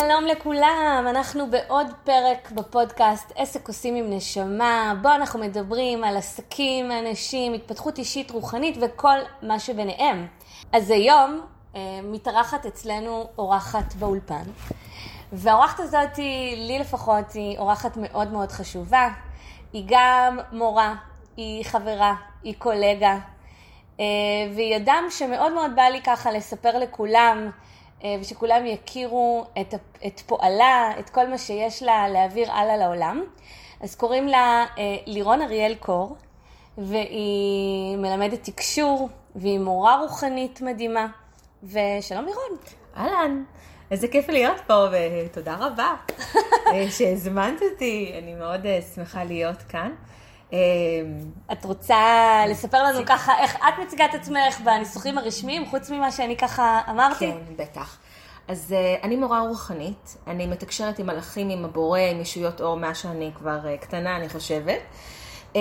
שלום לכולם, אנחנו בעוד פרק בפודקאסט עסק עושים עם נשמה, בו אנחנו מדברים על עסקים, אנשים, התפתחות אישית, רוחנית וכל מה שביניהם. אז היום אה, מתארחת אצלנו אורחת באולפן, והאורחת הזאת, לי לפחות, היא אורחת מאוד מאוד חשובה. היא גם מורה, היא חברה, היא קולגה, אה, והיא אדם שמאוד מאוד בא לי ככה לספר לכולם. אה, ושכולם יכירו את, את פועלה, את כל מה שיש לה להעביר הלאה לעולם. אז קוראים לה אה, לירון אריאל קור, והיא מלמדת תקשור, והיא מורה רוחנית מדהימה. ושלום לירון. אהלן, איזה כיף להיות פה, ותודה רבה אה, שהזמנת אותי, אני מאוד שמחה להיות כאן. את רוצה לספר לנו ככה איך את מציגה את עצמך בניסוחים הרשמיים, חוץ ממה שאני ככה אמרתי? כן, בטח. אז uh, אני מורה רוחנית, אני מתקשרת עם מלאכים, עם הבורא, עם ישויות אור, מאז שאני כבר uh, קטנה, אני חושבת. Um,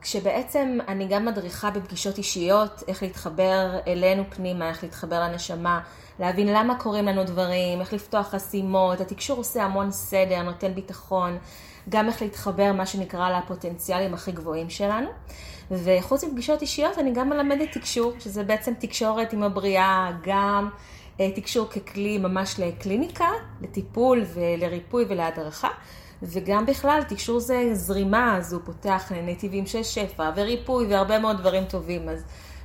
כשבעצם אני גם מדריכה בפגישות אישיות, איך להתחבר אלינו פנימה, איך להתחבר לנשמה, להבין למה קורים לנו דברים, איך לפתוח חסימות, התקשור עושה המון סדר, נותן ביטחון. גם איך להתחבר, מה שנקרא, לפוטנציאלים הכי גבוהים שלנו. וחוץ מפגישות אישיות, אני גם מלמדת תקשור, שזה בעצם תקשורת עם הבריאה, גם אה, תקשור ככלי ממש לקליניקה, לטיפול ולריפוי ולהדרכה. וגם בכלל, תקשור זה זרימה, אז הוא פותח נתיבים של שפע וריפוי והרבה מאוד דברים טובים. אז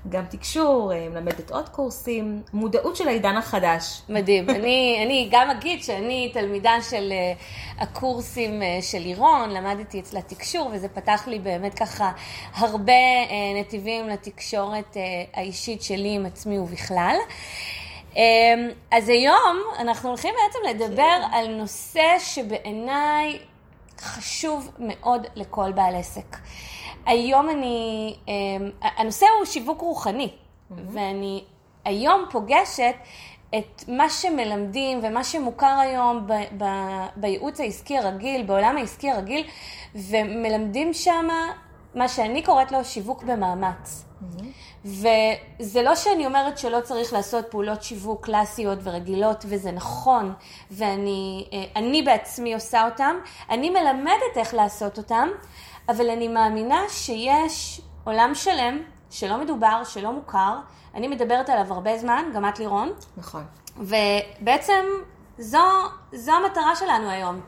גם תקשור, אה, מלמדת עוד קורסים, מודעות של העידן החדש. מדהים. אני, אני גם אגיד שאני תלמידה של אה, הקורסים אה, של לירון, למדתי אצלה תקשור, וזה פתח לי באמת ככה הרבה נתיבים לתקשורת האישית שלי עם עצמי ובכלל. אז היום אנחנו הולכים בעצם לדבר כן. על נושא שבעיניי חשוב מאוד לכל בעל עסק. היום אני, אמ, הנושא הוא שיווק רוחני, mm-hmm. ואני היום פוגשת את מה שמלמדים ומה שמוכר היום ב, ב, בייעוץ העסקי הרגיל, בעולם העסקי הרגיל, ומלמדים שם מה שאני קוראת לו שיווק במאמץ. Mm-hmm. וזה לא שאני אומרת שלא צריך לעשות פעולות שיווק קלאסיות ורגילות, וזה נכון, ואני אה, בעצמי עושה אותם, אני מלמדת איך לעשות אותם, אבל אני מאמינה שיש עולם שלם שלא מדובר, שלא מוכר, אני מדברת עליו הרבה זמן, גם את לירון. נכון. ובעצם זו, זו המטרה שלנו היום,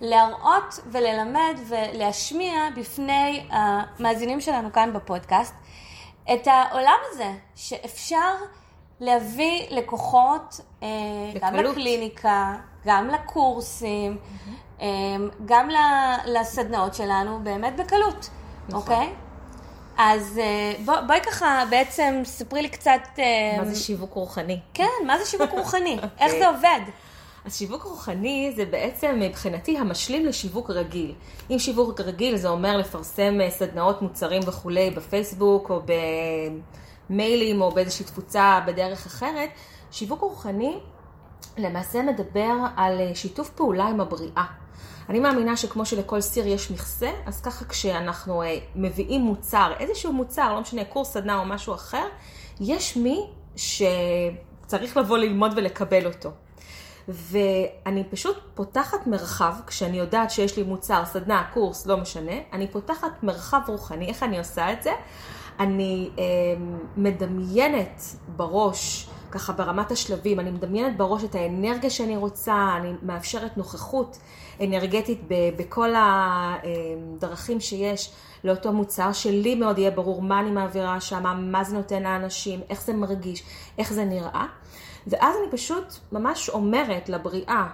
להראות וללמד ולהשמיע בפני המאזינים שלנו כאן בפודקאסט את העולם הזה, שאפשר להביא לקוחות אה, גם לקליניקה, גם לקורסים, mm-hmm. אמ, גם לסדנאות שלנו באמת בקלות, נכון. אוקיי? אז אה, בוא, בואי ככה בעצם ספרי לי קצת... אה, מה זה שיווק רוחני? כן, מה זה שיווק רוחני? okay. איך זה עובד? אז שיווק רוחני זה בעצם מבחינתי המשלים לשיווק רגיל. אם שיווק רגיל זה אומר לפרסם אה, סדנאות מוצרים וכולי בפייסבוק או במיילים או באיזושהי תפוצה בדרך אחרת, שיווק רוחני למעשה מדבר על שיתוף פעולה עם הבריאה. אני מאמינה שכמו שלכל סיר יש מכסה, אז ככה כשאנחנו אה, מביאים מוצר, איזשהו מוצר, לא משנה, קורס סדנה או משהו אחר, יש מי שצריך לבוא ללמוד ולקבל אותו. ואני פשוט פותחת מרחב, כשאני יודעת שיש לי מוצר, סדנה, קורס, לא משנה, אני פותחת מרחב רוחני. איך אני עושה את זה? אני אה, מדמיינת בראש, ככה ברמת השלבים, אני מדמיינת בראש את האנרגיה שאני רוצה, אני מאפשרת נוכחות אנרגטית בכל הדרכים שיש לאותו מוצר, שלי מאוד יהיה ברור מה אני מעבירה שם, מה זה נותן לאנשים, איך זה מרגיש, איך זה נראה. ואז אני פשוט ממש אומרת לבריאה,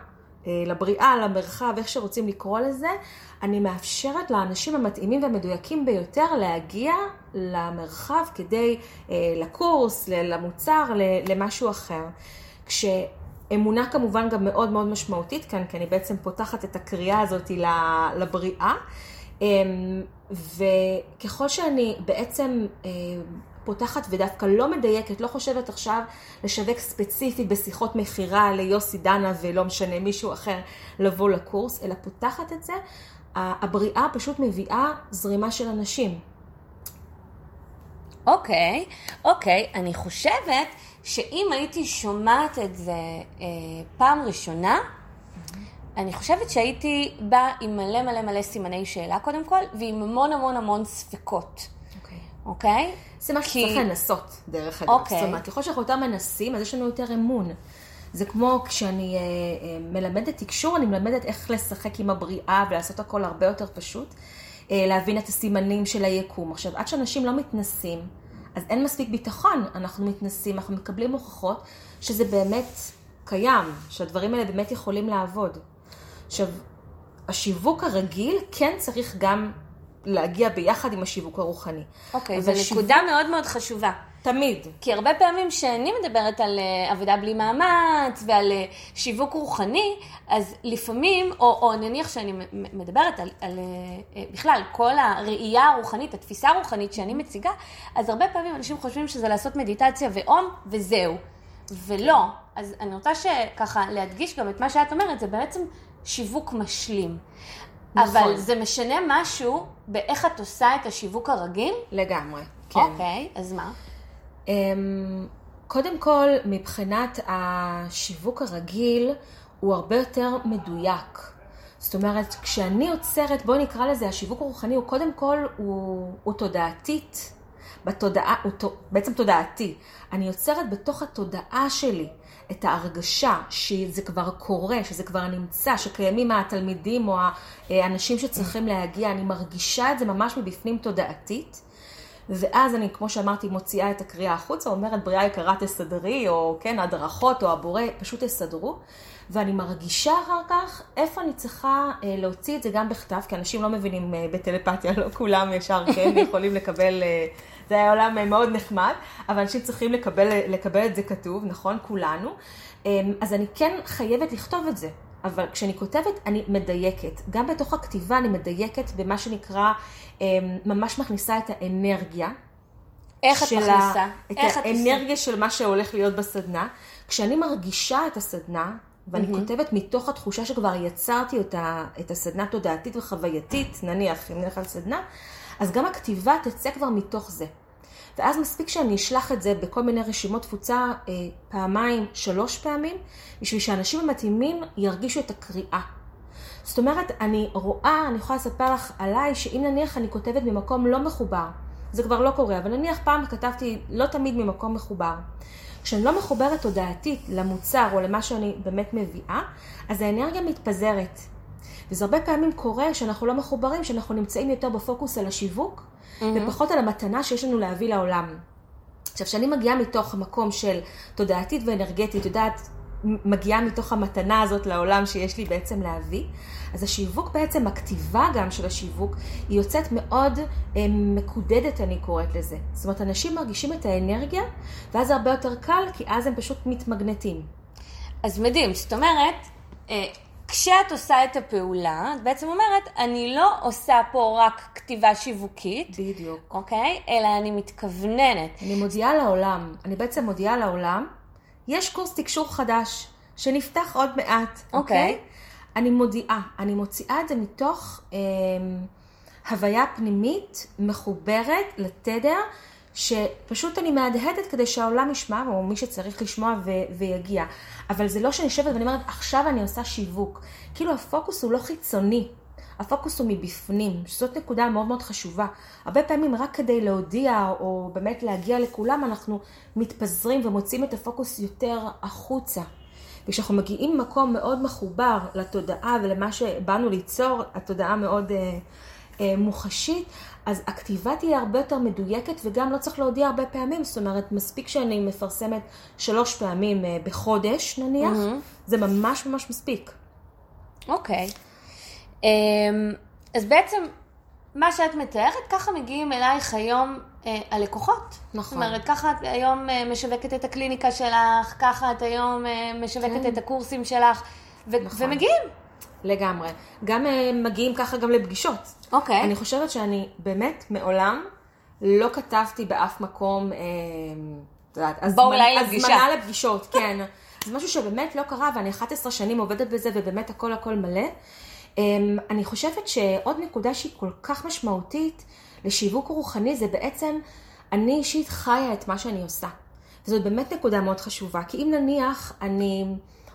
אה, לבריאה, למרחב, איך שרוצים לקרוא לזה, אני מאפשרת לאנשים המתאימים והמדויקים ביותר להגיע למרחב כדי, אה, לקורס, למוצר, למשהו אחר. כשאמונה כמובן גם מאוד מאוד משמעותית כאן, כי אני בעצם פותחת את הקריאה הזאת לבריאה. אמ, וככל שאני בעצם אה, פותחת ודווקא לא מדייקת, לא חושבת עכשיו לשווק ספציפית בשיחות מכירה ליוסי דנה ולא משנה מישהו אחר לבוא לקורס, אלא פותחת את זה, הבריאה פשוט מביאה זרימה של אנשים. אוקיי, okay, אוקיי, okay. אני חושבת שאם הייתי שומעת את זה אה, פעם ראשונה, אני חושבת שהייתי באה עם מלא מלא מלא סימני שאלה קודם כל, ועם המון המון המון ספקות, אוקיי. אוקיי? זה מה כי- שצריך לנסות, דרך אגב. אוקיי. זאת אומרת, ככל שאנחנו יותר מנסים, אז יש לנו יותר אמון. זה כמו כשאני אה, אה, מלמדת תקשור, אני מלמדת איך לשחק עם הבריאה ולעשות הכל הרבה יותר פשוט. אה, להבין את הסימנים של היקום. עכשיו, עד שאנשים לא מתנסים, אז אין מספיק ביטחון. אנחנו מתנסים, אנחנו מקבלים הוכחות שזה באמת קיים, שהדברים האלה באמת יכולים לעבוד. עכשיו, השיווק הרגיל כן צריך גם להגיע ביחד עם השיווק הרוחני. אוקיי, זו שיווק- נקודה מאוד מאוד חשובה. תמיד. כי הרבה פעמים כשאני מדברת על אה, עבודה בלי מאמץ ועל אה, שיווק רוחני, אז לפעמים, או, או נניח שאני מדברת על, על אה, בכלל כל הראייה הרוחנית, התפיסה הרוחנית שאני מציגה, אז הרבה פעמים אנשים חושבים שזה לעשות מדיטציה ואום וזהו. ולא. אז אני רוצה שככה להדגיש גם את מה שאת אומרת, זה בעצם שיווק משלים. נכון. אבל זה משנה משהו באיך את עושה את השיווק הרגיל? לגמרי, כן. אוקיי, אז מה? אמ, קודם כל, מבחינת השיווק הרגיל, הוא הרבה יותר מדויק. זאת אומרת, כשאני עוצרת, בואי נקרא לזה, השיווק הרוחני הוא קודם כל, הוא, הוא תודעתית. בתודעה, הוא בעצם תודעתי. אני יוצרת בתוך התודעה שלי את ההרגשה שזה כבר קורה, שזה כבר נמצא, שקיימים התלמידים או האנשים שצריכים להגיע, אני מרגישה את זה ממש מבפנים תודעתית. ואז אני, כמו שאמרתי, מוציאה את הקריאה החוצה, אומרת, בריאה יקרה תסדרי, או כן, הדרכות, או הבורא, פשוט תסדרו. ואני מרגישה אחר כך איפה אני צריכה אה, להוציא את זה גם בכתב, כי אנשים לא מבינים אה, בטלפתיה, לא כולם ישר כן יכולים לקבל, אה, זה היה עולם מאוד נחמד, אבל אנשים צריכים לקבל, לקבל את זה כתוב, נכון? כולנו. אה, אז אני כן חייבת לכתוב את זה. אבל כשאני כותבת, אני מדייקת. גם בתוך הכתיבה אני מדייקת במה שנקרא, אה, ממש מכניסה את האנרגיה. איך את מכניסה? את איך את האנרגיה של מה שהולך להיות בסדנה. כשאני מרגישה את הסדנה, ואני mm-hmm. כותבת מתוך התחושה שכבר יצרתי אותה, את הסדנה תודעתית וחווייתית, נניח, אם נלך על סדנה, אז גם הכתיבה תצא כבר מתוך זה. ואז מספיק שאני אשלח את זה בכל מיני רשימות תפוצה אה, פעמיים, שלוש פעמים, בשביל שאנשים המתאימים ירגישו את הקריאה. זאת אומרת, אני רואה, אני יכולה לספר לך עליי, שאם נניח אני כותבת ממקום לא מחובר, זה כבר לא קורה, אבל נניח פעם כתבתי לא תמיד ממקום מחובר. כשאני לא מחוברת תודעתית למוצר או למה שאני באמת מביאה, אז האנרגיה מתפזרת. וזה הרבה פעמים קורה שאנחנו לא מחוברים, שאנחנו נמצאים יותר בפוקוס על השיווק, mm-hmm. ופחות על המתנה שיש לנו להביא לעולם. עכשיו, כשאני מגיעה מתוך המקום של תודעתית ואנרגטית, יודעת, מגיעה מתוך המתנה הזאת לעולם שיש לי בעצם להביא, אז השיווק בעצם, הכתיבה גם של השיווק, היא יוצאת מאוד אה, מקודדת, אני קוראת לזה. זאת אומרת, אנשים מרגישים את האנרגיה, ואז זה הרבה יותר קל, כי אז הם פשוט מתמגנטים. אז מדהים, זאת אומרת, אה, כשאת עושה את הפעולה, את בעצם אומרת, אני לא עושה פה רק כתיבה שיווקית, בדיוק. אוקיי? אלא אני מתכווננת. אני מודיעה לעולם, אני בעצם מודיעה לעולם, יש קורס תקשור חדש, שנפתח עוד מעט, אוקיי. אוקיי? אני מודיעה, אני מוציאה את זה מתוך אה, הוויה פנימית מחוברת לתדר, שפשוט אני מהדהדת כדי שהעולם ישמע, או מי שצריך לשמוע ו- ויגיע. אבל זה לא שאני יושבת ואני אומרת, עכשיו אני עושה שיווק. כאילו הפוקוס הוא לא חיצוני. הפוקוס הוא מבפנים, שזאת נקודה מאוד מאוד חשובה. הרבה פעמים רק כדי להודיע או באמת להגיע לכולם, אנחנו מתפזרים ומוצאים את הפוקוס יותר החוצה. וכשאנחנו מגיעים ממקום מאוד מחובר לתודעה ולמה שבאנו ליצור, התודעה מאוד אה, אה, מוחשית, אז הכתיבה תהיה הרבה יותר מדויקת וגם לא צריך להודיע הרבה פעמים, זאת אומרת, מספיק שאני מפרסמת שלוש פעמים אה, בחודש נניח, mm-hmm. זה ממש ממש מספיק. אוקיי. אמ, אז בעצם, מה שאת מתארת, ככה מגיעים אלייך היום אה, הלקוחות. נכון. זאת אומרת, ככה את היום אה, משווקת את הקליניקה שלך, ככה את היום אה, משווקת כן. את הקורסים שלך, ו- נכון. ומגיעים. לגמרי. גם אה, מגיעים ככה גם לפגישות. אוקיי. אני חושבת שאני באמת מעולם לא כתבתי באף מקום, אה, את יודעת. הזמנה לפגישות, כן. זה משהו שבאמת לא קרה, ואני 11 שנים עובדת בזה, ובאמת הכל הכל מלא. אה, אני חושבת שעוד נקודה שהיא כל כך משמעותית לשיווק רוחני, זה בעצם, אני אישית חיה את מה שאני עושה. וזאת באמת נקודה מאוד חשובה, כי אם נניח אני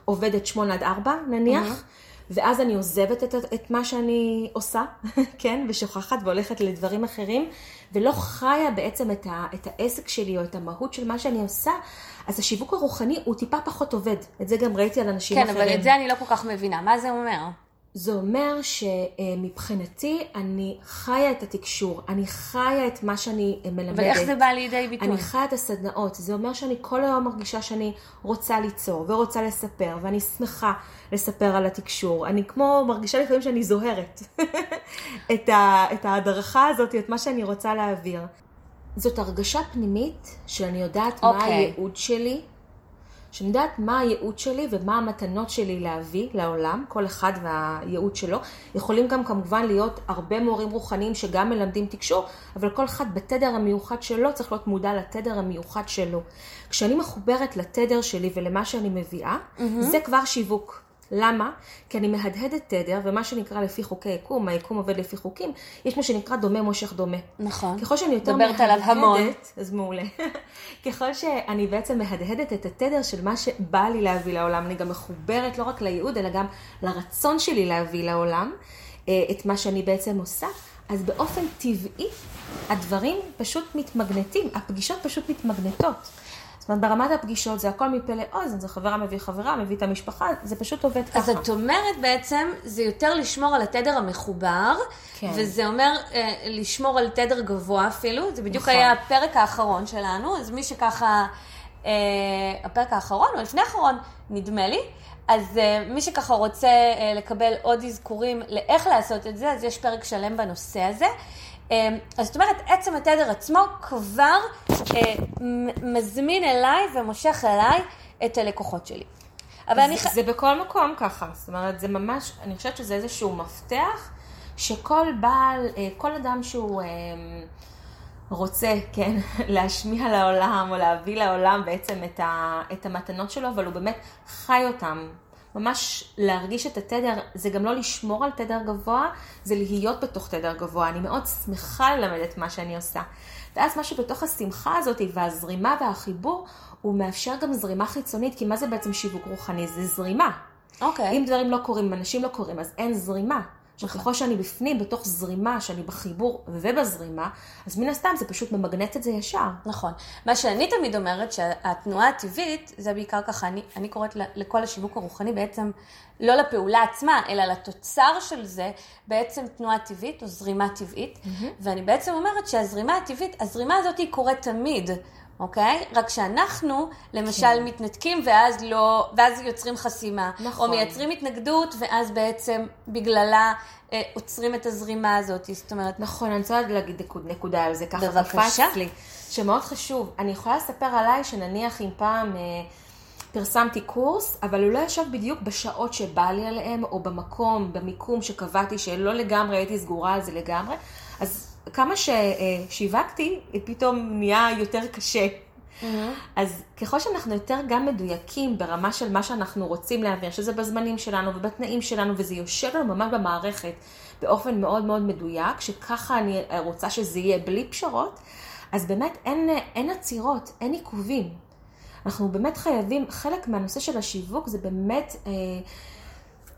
עובדת 8 עד 4, נניח, ואז אני עוזבת את, את מה שאני עושה, כן, ושוכחת והולכת לדברים אחרים, ולא חיה בעצם את, ה, את העסק שלי או את המהות של מה שאני עושה, אז השיווק הרוחני הוא טיפה פחות עובד. את זה גם ראיתי על אנשים כן, אחרים. אבל את זה אני לא כל כך מבינה. מה זה אומר? זה אומר שמבחינתי אני חיה את התקשור, אני חיה את מה שאני מלמדת. ואיך זה בא לידי ביטוי? אני חיה את הסדנאות. זה אומר שאני כל היום מרגישה שאני רוצה ליצור ורוצה לספר, ואני שמחה לספר על התקשור. אני כמו, מרגישה לפעמים שאני זוהרת את, ה, את ההדרכה הזאת, את מה שאני רוצה להעביר. זאת הרגשה פנימית שאני יודעת okay. מה אוקיי. הייעוד שלי, שאני יודעת מה הייעוד שלי ומה המתנות שלי להביא לעולם, כל אחד והייעוד שלו. יכולים גם כמובן להיות הרבה מורים רוחניים שגם מלמדים תקשור, אבל כל אחד בתדר המיוחד שלו צריך להיות מודע לתדר המיוחד שלו. כשאני מחוברת לתדר שלי ולמה שאני מביאה, mm-hmm. זה כבר שיווק. למה? כי אני מהדהדת תדר, ומה שנקרא לפי חוקי יקום, היקום עובד לפי חוקים, יש מה שנקרא דומה מושך דומה. נכון. ככל שאני יותר מדברת עליו המון. אז מעולה. ככל שאני בעצם מהדהדת את התדר של מה שבא לי להביא לעולם, אני גם מחוברת לא רק לייעוד, אלא גם לרצון שלי להביא לעולם, אה, את מה שאני בעצם עושה, אז באופן טבעי הדברים פשוט מתמגנטים, הפגישות פשוט מתמגנטות. זאת אומרת, ברמת הפגישות זה הכל מפה לאוזן, זה חברה מביא חברה, מביא את המשפחה, זה פשוט עובד ככה. אז את אומרת בעצם, זה יותר לשמור על התדר המחובר, כן. וזה אומר אה, לשמור על תדר גבוה אפילו, זה בדיוק נכון. היה הפרק האחרון שלנו, אז מי שככה, אה, הפרק האחרון, או לפני האחרון, נדמה לי, אז אה, מי שככה רוצה אה, לקבל עוד אזכורים לאיך לעשות את זה, אז יש פרק שלם בנושא הזה. אה, אז זאת אומרת, עצם התדר עצמו כבר אה, מזמין אליי ומושך אליי את הלקוחות שלי. אבל אני... זה, זה בכל מקום ככה, זאת אומרת, זה ממש, אני חושבת שזה איזשהו מפתח, שכל בעל, אה, כל אדם שהוא אה, רוצה, כן, להשמיע לעולם, או להביא לעולם בעצם את, ה, את המתנות שלו, אבל הוא באמת חי אותם. ממש להרגיש את התדר, זה גם לא לשמור על תדר גבוה, זה להיות בתוך תדר גבוה. אני מאוד שמחה ללמד את מה שאני עושה. ואז משהו בתוך השמחה הזאת והזרימה והחיבור, הוא מאפשר גם זרימה חיצונית, כי מה זה בעצם שיווק רוחני? זה זרימה. אוקיי. אם דברים לא קורים, אנשים לא קורים, אז אין זרימה. עכשיו, ככל שאני בפנים, בתוך זרימה, שאני בחיבור ובזרימה, אז מן הסתם זה פשוט ממגנט את זה ישר. נכון. מה שאני תמיד אומרת, שהתנועה הטבעית, זה בעיקר ככה, אני, אני קוראת לכל השיווק הרוחני בעצם, לא לפעולה עצמה, אלא לתוצר של זה, בעצם תנועה טבעית או זרימה טבעית. Mm-hmm. ואני בעצם אומרת שהזרימה הטבעית, הזרימה הזאת היא קורית תמיד. אוקיי? רק שאנחנו, למשל, כן. מתנתקים ואז לא, ואז יוצרים חסימה. נכון. או מייצרים התנגדות, ואז בעצם בגללה אה, עוצרים את הזרימה הזאת. זאת אומרת, נכון, אני רוצה להגיד נקוד- נקודה על זה, ככה בבקשה. לי, שמאוד חשוב. אני יכולה לספר עליי שנניח אם פעם אה, פרסמתי קורס, אבל הוא לא ישב בדיוק בשעות שבא לי עליהם, או במקום, במיקום שקבעתי, שלא לגמרי הייתי סגורה על זה לגמרי, אז כמה ששיווקתי, פתאום נהיה יותר קשה. אז ככל שאנחנו יותר גם מדויקים ברמה של מה שאנחנו רוצים להעביר, שזה בזמנים שלנו ובתנאים שלנו, וזה יושב לנו ממש במערכת באופן מאוד מאוד מדויק, שככה אני רוצה שזה יהיה בלי פשרות, אז באמת אין, אין עצירות, אין עיכובים. אנחנו באמת חייבים, חלק מהנושא של השיווק זה באמת אה,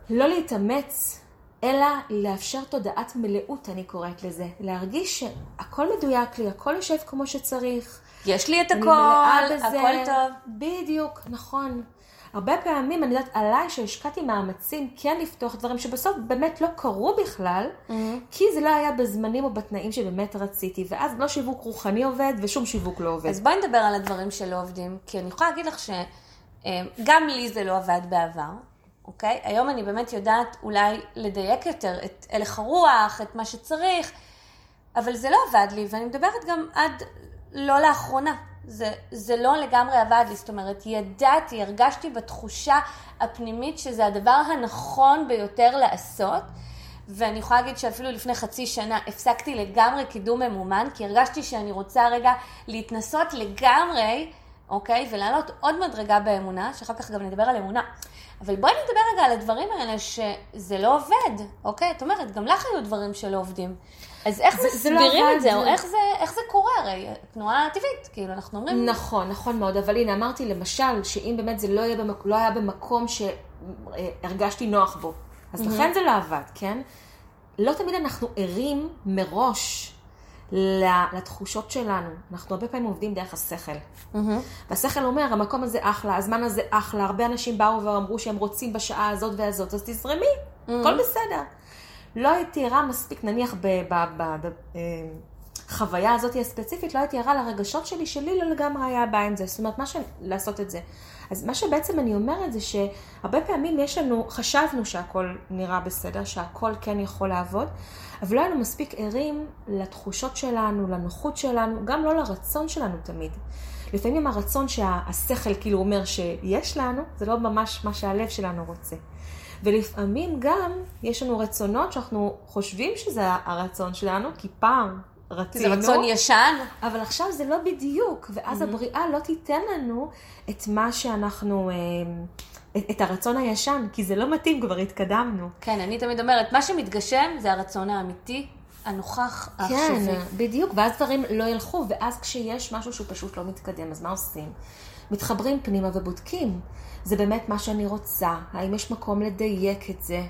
לא להתאמץ, אלא לאפשר תודעת מלאות, אני קוראת לזה. להרגיש שהכל מדויק לי, הכל יושב כמו שצריך. יש לי את הכל, בזה. הכל טוב. בדיוק, נכון. הרבה פעמים, אני יודעת עליי שהשקעתי מאמצים כן לפתוח דברים שבסוף באמת לא קרו בכלל, Mm-hmm. כי זה לא היה בזמנים או בתנאים שבאמת רציתי, ואז לא שיווק רוחני עובד ושום שיווק לא עובד. אז בואי נדבר על הדברים שלא עובדים, כי אני יכולה להגיד לך שגם לי זה לא עבד בעבר, אוקיי? היום אני באמת יודעת אולי לדייק יותר את הלך הרוח, את מה שצריך, אבל זה לא עבד לי, ואני מדברת גם עד לא לאחרונה. זה, זה לא לגמרי עבד לי, זאת אומרת, ידעתי, הרגשתי בתחושה הפנימית שזה הדבר הנכון ביותר לעשות, ואני יכולה להגיד שאפילו לפני חצי שנה הפסקתי לגמרי קידום ממומן, כי הרגשתי שאני רוצה רגע להתנסות לגמרי, אוקיי, ולעלות עוד מדרגה באמונה, שאחר כך גם נדבר על אמונה. אבל בואי נדבר רגע על הדברים האלה שזה לא עובד, אוקיי? את אומרת, גם לך היו דברים שלא עובדים. אז איך זה- זה לא מסבירים עבד, את זה, זה- או איך זה, איך זה קורה? הרי תנועה טבעית, כאילו, אנחנו אומרים... נכון, נכון מאוד, אבל הנה אמרתי למשל, שאם באמת זה לא היה, במק... לא היה במקום שהרגשתי נוח בו, אז mm-hmm. לכן זה לא עבד, כן? לא תמיד אנחנו ערים מראש לתחושות שלנו. אנחנו הרבה פעמים עובדים דרך השכל. Mm-hmm. והשכל אומר, המקום הזה אחלה, הזמן הזה אחלה, הרבה אנשים באו ואמרו שהם רוצים בשעה הזאת והזאת, אז תזרמי, mm-hmm. הכל בסדר. לא הייתי ערה מספיק, נניח בחוויה אה, הזאת הספציפית, לא הייתי ערה לרגשות שלי, שלי לא לגמרי היה בעיה עם זה. זאת אומרת, מה ש... לעשות את זה. אז מה שבעצם אני אומרת זה שהרבה פעמים יש לנו, חשבנו שהכל נראה בסדר, שהכל כן יכול לעבוד, אבל לא היינו מספיק ערים לתחושות שלנו, לנוחות שלנו, גם לא לרצון שלנו תמיד. לפעמים הרצון שהשכל כאילו אומר שיש לנו, זה לא ממש מה שהלב שלנו רוצה. ולפעמים גם יש לנו רצונות שאנחנו חושבים שזה הרצון שלנו, כי פעם רצינו. זה רצון ישן. אבל עכשיו זה לא בדיוק, ואז mm-hmm. הבריאה לא תיתן לנו את מה שאנחנו... אה, את, הרצון הישן, כי זה לא מתאים, כבר התקדמנו. כן, אני תמיד אומרת, מה שמתגשם זה הרצון האמיתי, הנוכח, העכשווי. כן, בדיוק, ואז דברים לא ילכו, ואז כשיש משהו שהוא פשוט לא מתקדם, אז מה עושים? מתחברים פנימה ובודקים. זה באמת מה שאני רוצה? האם יש מקום לדייק את זה?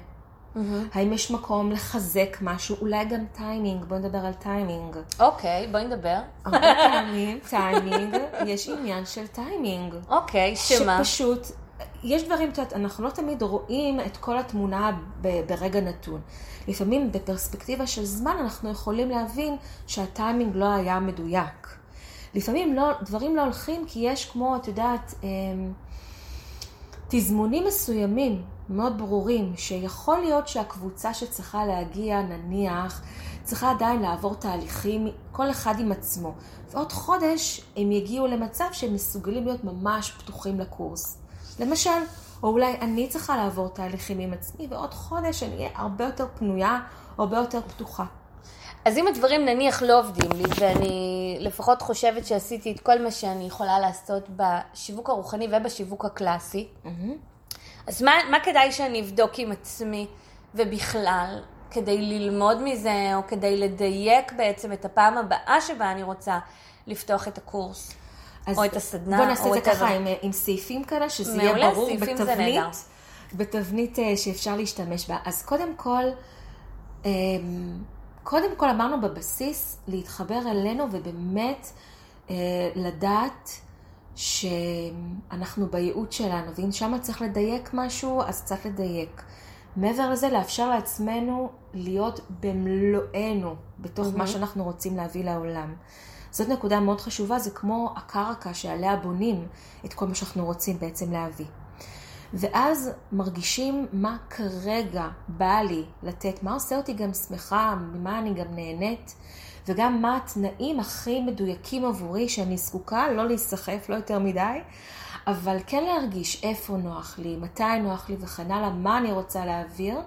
Mm-hmm. האם יש מקום לחזק משהו? אולי גם טיימינג, בואי נדבר על טיימינג. אוקיי, okay, בואי נדבר. הרבה פעמים טיימינג, יש עניין של טיימינג. אוקיי, okay, שמה? שפשוט, יש דברים, את יודעת, אנחנו לא תמיד רואים את כל התמונה ברגע נתון. לפעמים בפרספקטיבה של זמן אנחנו יכולים להבין שהטיימינג לא היה מדויק. לפעמים לא, דברים לא הולכים כי יש כמו, את יודעת, אמ, תזמונים מסוימים מאוד ברורים, שיכול להיות שהקבוצה שצריכה להגיע, נניח, צריכה עדיין לעבור תהליכים, כל אחד עם עצמו. ועוד חודש הם יגיעו למצב שהם מסוגלים להיות ממש פתוחים לקורס. למשל, או אולי אני צריכה לעבור תהליכים עם עצמי, ועוד חודש אני אהיה הרבה יותר פנויה, הרבה יותר פתוחה. אז אם הדברים נניח לא עובדים לי, ואני לפחות חושבת שעשיתי את כל מה שאני יכולה לעשות בשיווק הרוחני ובשיווק הקלאסי, mm-hmm. אז מה, מה כדאי שאני אבדוק עם עצמי ובכלל, כדי ללמוד מזה, או כדי לדייק בעצם את הפעם הבאה שבה אני רוצה לפתוח את הקורס, או את הסדנה, בוא נעשה את זה ככה עם, עם סעיפים כאלה, שזה יהיה ברור בתבנית, בתבנית אה, שאפשר להשתמש בה. אז קודם כל, אמ, קודם כל אמרנו בבסיס להתחבר אלינו ובאמת אה, לדעת שאנחנו בייעוד שלנו, ואם שם צריך לדייק משהו, אז צריך לדייק. מעבר לזה, לאפשר לעצמנו להיות במלואנו בתוך mm-hmm. מה שאנחנו רוצים להביא לעולם. זאת נקודה מאוד חשובה, זה כמו הקרקע שעליה בונים את כל מה שאנחנו רוצים בעצם להביא. ואז מרגישים מה כרגע בא לי לתת, מה עושה אותי גם שמחה, ממה אני גם נהנית, וגם מה התנאים הכי מדויקים עבורי שאני זקוקה, לא להיסחף, לא יותר מדי, אבל כן להרגיש איפה נוח לי, מתי נוח לי וכן הלאה, מה אני רוצה להעביר.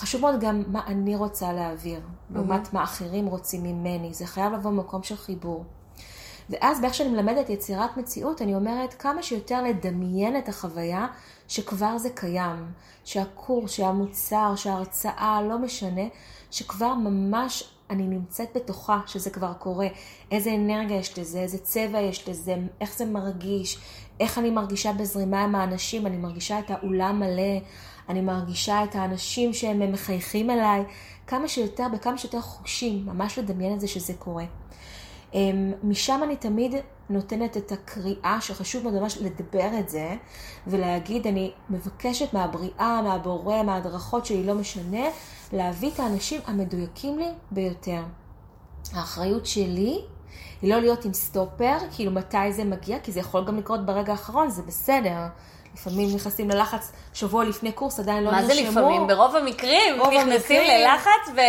חשוב מאוד גם מה אני רוצה להעביר, לעומת mm-hmm. מה אחרים רוצים ממני. זה חייב לבוא ממקום של חיבור. ואז באיך שאני מלמדת יצירת מציאות, אני אומרת כמה שיותר לדמיין את החוויה שכבר זה קיים, שהקורס, שהמוצר, שההרצאה, לא משנה, שכבר ממש אני נמצאת בתוכה, שזה כבר קורה. איזה אנרגיה יש לזה, איזה צבע יש לזה, איך זה מרגיש, איך אני מרגישה בזרימה עם האנשים, אני מרגישה את האולם מלא, אני מרגישה את האנשים שהם מחייכים אליי, כמה שיותר, בכמה שיותר חושים, ממש לדמיין את זה שזה קורה. אמ, משם אני תמיד נותנת את הקריאה שחשוב מאוד ממש לדבר את זה ולהגיד, אני מבקשת מהבריאה, מהבורא, מההדרכות שלי, לא משנה, להביא את האנשים המדויקים לי ביותר. האחריות שלי היא לא להיות עם סטופר, כאילו מתי זה מגיע, כי זה יכול גם לקרות ברגע האחרון, זה בסדר. לפעמים נכנסים ללחץ שבוע לפני קורס, עדיין לא נרשמו. מה זה לפעמים? ברוב המקרים רוב נכנסים המקרים. ללחץ,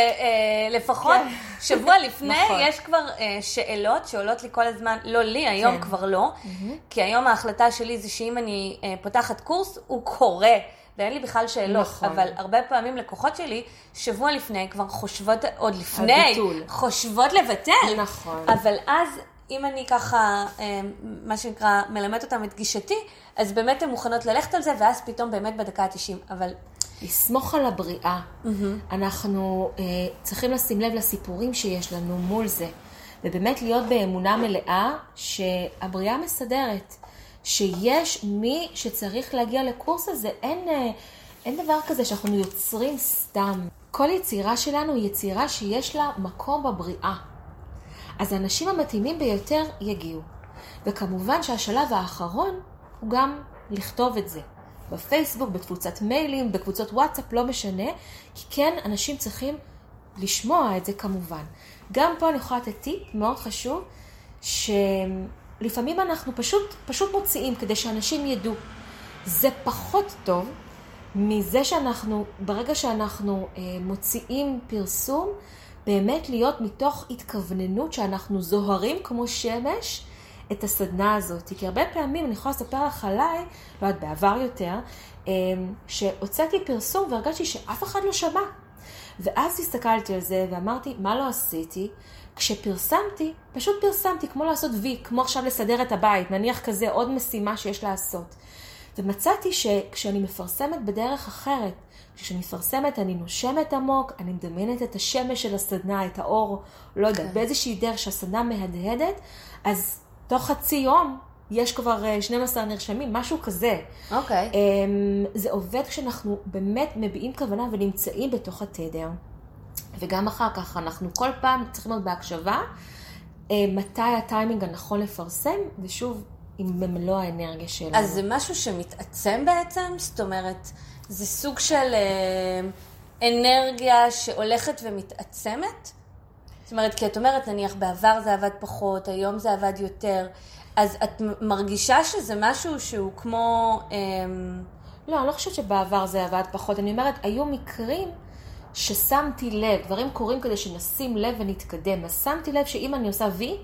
ולפחות כן. שבוע לפני נכון. יש כבר אה, שאלות שעולות לי כל הזמן, לא לי, היום כן. כבר לא, mm-hmm. כי היום ההחלטה שלי זה שאם אני אה, פותחת קורס, הוא קורה. ואין לי בכלל שאלות, נכון. אבל הרבה פעמים לקוחות שלי, שבוע לפני כבר חושבות, עוד לפני, הביטול. חושבות לבטל. נכון. אבל אז אם אני ככה, אה, מה שנקרא, מלמד אותם את גישתי, אז באמת הן מוכנות ללכת על זה, ואז פתאום באמת בדקה ה-90. אבל... לסמוך על הבריאה. Mm-hmm. אנחנו uh, צריכים לשים לב לסיפורים שיש לנו מול זה, ובאמת להיות באמונה מלאה שהבריאה מסדרת, שיש מי שצריך להגיע לקורס הזה. אין... Uh, אין דבר כזה שאנחנו יוצרים סתם. כל יצירה שלנו היא יצירה שיש לה מקום בבריאה. אז האנשים המתאימים ביותר יגיעו. וכמובן שהשלב האחרון הוא גם לכתוב את זה. בפייסבוק, בתפוצת מיילים, בקבוצות וואטסאפ, לא משנה, כי כן, אנשים צריכים לשמוע את זה כמובן. גם פה אני יכולה לתת טיפ מאוד חשוב, שלפעמים אנחנו פשוט, פשוט מוציאים כדי שאנשים ידעו. זה פחות טוב מזה שאנחנו, ברגע שאנחנו אה, מוציאים פרסום, באמת להיות מתוך התכווננות שאנחנו זוהרים כמו שמש את הסדנה הזאת. כי הרבה פעמים, אני יכולה לספר לך עליי, לא יודעת, בעבר יותר, אה, שהוצאתי פרסום והרגשתי שאף אחד לא שמע. ואז הסתכלתי על זה ואמרתי, מה לא עשיתי? כשפרסמתי, פשוט פרסמתי, כמו לעשות וי, כמו עכשיו לסדר את הבית, נניח כזה עוד משימה שיש לעשות. ומצאתי שכשאני מפרסמת בדרך אחרת, כשאני מפרסמת אני נושמת עמוק, אני מדמיינת את השמש של הסדנה, את האור, לא יודעת. כן. באיזושהי דרך שהסדנה מהדהדת, אז תוך חצי יום יש כבר 12 אה, נרשמים, משהו כזה. אוקיי. Okay. אמ, זה עובד כשאנחנו באמת מביעים כוונה ונמצאים בתוך התדר. וגם אחר כך, אנחנו כל פעם צריכים להיות בהקשבה, אה, מתי הטיימינג הנכון לפרסם, ושוב, במלוא האנרגיה שלנו. אז זה משהו שמתעצם בעצם? זאת אומרת, זה סוג של אה, אנרגיה שהולכת ומתעצמת? זאת אומרת, כי את אומרת, נניח בעבר זה עבד פחות, היום זה עבד יותר, אז את מרגישה שזה משהו שהוא כמו... אה, לא, אני לא חושבת שבעבר זה עבד פחות. אני אומרת, היו מקרים ששמתי לב, דברים קורים כדי שנשים לב ונתקדם. אז שמתי לב שאם אני עושה וי.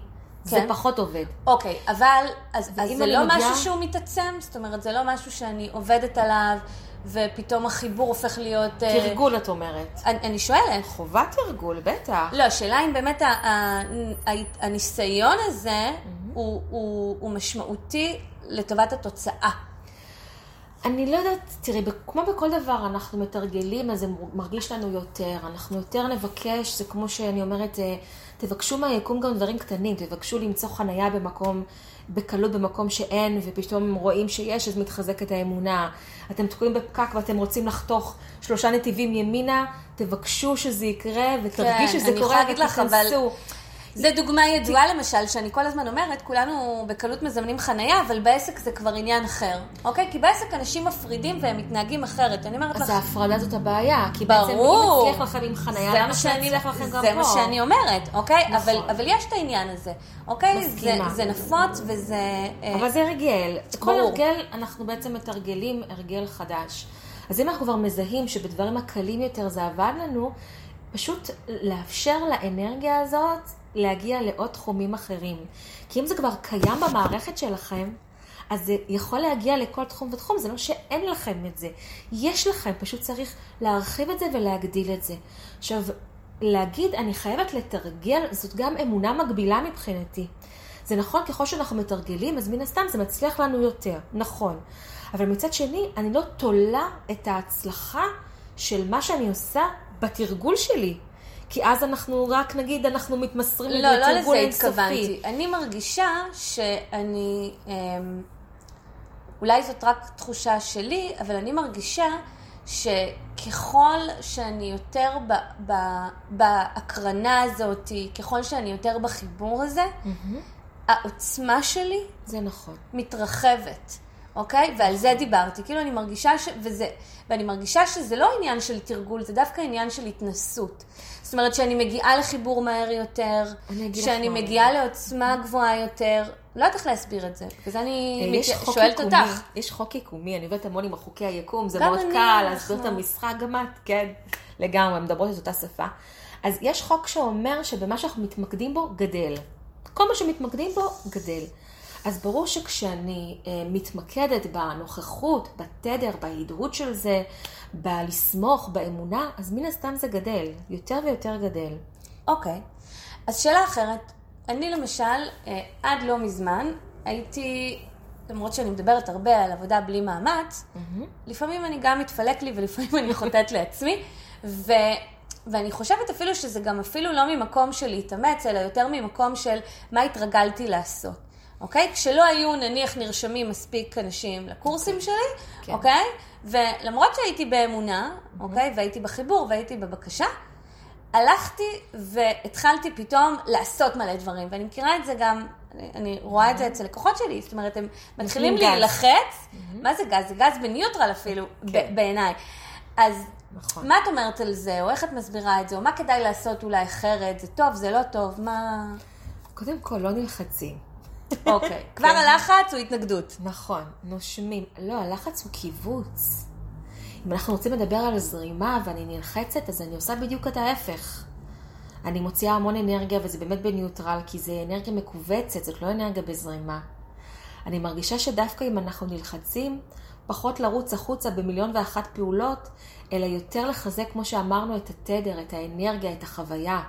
זה פחות עובד. אוקיי, אבל, אז, אז זה לא מגיע... משהו שהוא מתעצם? זאת אומרת, זה לא משהו שאני עובדת עליו, ופתאום החיבור הופך להיות... אה, תרגול, uh, את אומרת. אני, אני שואלת. חובת תרגול, בטח. לא, השאלה אם באמת ה, ה, ה, הניסיון הזה mm-hmm. הוא, הוא, הוא משמעותי לטובת התוצאה. אני לא יודעת, תראי, כמו בכל דבר, אנחנו מתרגלים, אז זה מרגיש לנו יותר. אנחנו יותר נבקש, זה כמו שאני אומרת, אה, תבקשו מהיקום גם דברים קטנים, תבקשו למצוא חנייה במקום, בקלות במקום שאין, ופתאום רואים שיש, אז מתחזקת האמונה. אתם תקועים בפקק ואתם רוצים לחתוך שלושה נתיבים ימינה, תבקשו שזה יקרה, ותרגישו כן, שזה קורה ותיכנסו. זה דוגמה ידועה למשל, שאני כל הזמן אומרת, כולנו בקלות מזמנים חנייה, אבל בעסק זה כבר עניין אחר, אוקיי? כי בעסק אנשים מפרידים והם מתנהגים אחרת. אני אומרת לך... אז ההפרדה זאת הבעיה, כי. בעצם אם מצליח לכם עם חנייה, למה שאני אלך לכם גם פה? זה מה שאני אומרת, אוקיי? נכון. אבל, יש את העניין הזה, אוקיי? זה נפוץ וזה... אה, אבל זה הרגל. כל הרגל, אנחנו בעצם מתרגלים הרגל חדש. אז אם אנחנו כבר מזהים שבדברים הקלים יותר זה עבד לנו, פשוט לאפשר לאנרגיה הזאת להגיע לעוד תחומים אחרים. כי אם זה כבר קיים במערכת שלכם, אז זה יכול להגיע לכל תחום ותחום, זה לא שאין לכם את זה. יש לכם, פשוט צריך להרחיב את זה ולהגדיל את זה. עכשיו, להגיד, אני חייבת לתרגל, זאת גם אמונה מגבילה מבחינתי. זה נכון, ככל שאנחנו מתרגלים, אז מן הסתם זה מצליח לנו יותר, נכון. אבל מצד שני, אני לא תולה את ההצלחה של מה שאני עושה בתרגול שלי. כי אז אנחנו רק נגיד, אנחנו מתמסרים לא, לא לזה התכוונתי. אני מרגישה שאני, אמ, אולי זאת רק תחושה שלי, אבל אני מרגישה שככל שאני יותר ב, ב, בהקרנה הזאת, ככל שאני יותר בחיבור הזה, mm-hmm. העוצמה שלי... זה נכון. מתרחבת. אוקיי? ועל זה דיברתי. כאילו אני מרגישה ש... וזה... ואני מרגישה שזה לא עניין של תרגול, זה דווקא עניין של התנסות. זאת אומרת שאני מגיעה לחיבור מהר יותר, שאני מגיעה לעוצמה גבוהה יותר. לא יודעת איך להסביר את זה, בגלל זה אני מת... שואלת יקומי, אותך. יש חוק יקומי, אני עובדת המון עם החוקי היקום, זה מאוד קל להסביר את המשחק, גם את, כן, לגמרי, מדברות את אותה שפה. אז יש חוק שאומר שבמה שאנחנו מתמקדים בו, גדל. כל מה שמתמקדים בו, גדל. אז ברור שכשאני אה, מתמקדת בנוכחות, בתדר, בהידרות של זה, בלסמוך, באמונה, אז מן הסתם זה גדל, יותר ויותר גדל. אוקיי, okay. אז שאלה אחרת, אני למשל, אה, עד לא מזמן, הייתי, למרות שאני מדברת הרבה על עבודה בלי מאמץ, mm-hmm. לפעמים אני גם מתפלק לי ולפעמים אני חוטאת לעצמי, ו... ואני חושבת אפילו שזה גם אפילו לא ממקום של להתאמץ, אלא יותר ממקום של מה התרגלתי לעשות. אוקיי? כשלא היו נניח נרשמים מספיק אנשים לקורסים okay. שלי, כן. אוקיי? ולמרות שהייתי באמונה, אוקיי, והייתי בחיבור והייתי בבקשה, הלכתי והתחלתי פתאום לעשות מלא דברים, ואני מכירה את זה גם, אני, אני רואה את זה אצל לקוחות שלי, זאת אומרת, הם מתחילים. להילחץ, מה זה גז? זה גז בניוטרל אפילו, כן. בעיניי. אז נכון. מה את אומרת על זה, או איך את מסבירה את זה, או מה כדאי לעשות אולי אחרת, זה טוב, זה לא טוב, מה... קודם כל, לא נלחצים. אוקיי, כבר הלחץ הוא התנגדות. נכון, נושמים. לא, הלחץ הוא קיבוץ. אם אנחנו רוצים לדבר על זרימה ואני נלחצת, אז אני עושה בדיוק את ההפך. אני מוציאה המון אנרגיה, וזה באמת בניוטרל, כי זה אנרגיה מכווצת, זאת לא אנרגיה בזרימה. אני מרגישה שדווקא אם אנחנו נלחצים, פחות לרוץ החוצה במיליון ואחת פעולות, אלא יותר לחזק, כמו שאמרנו, את התדר, את האנרגיה, את החוויה.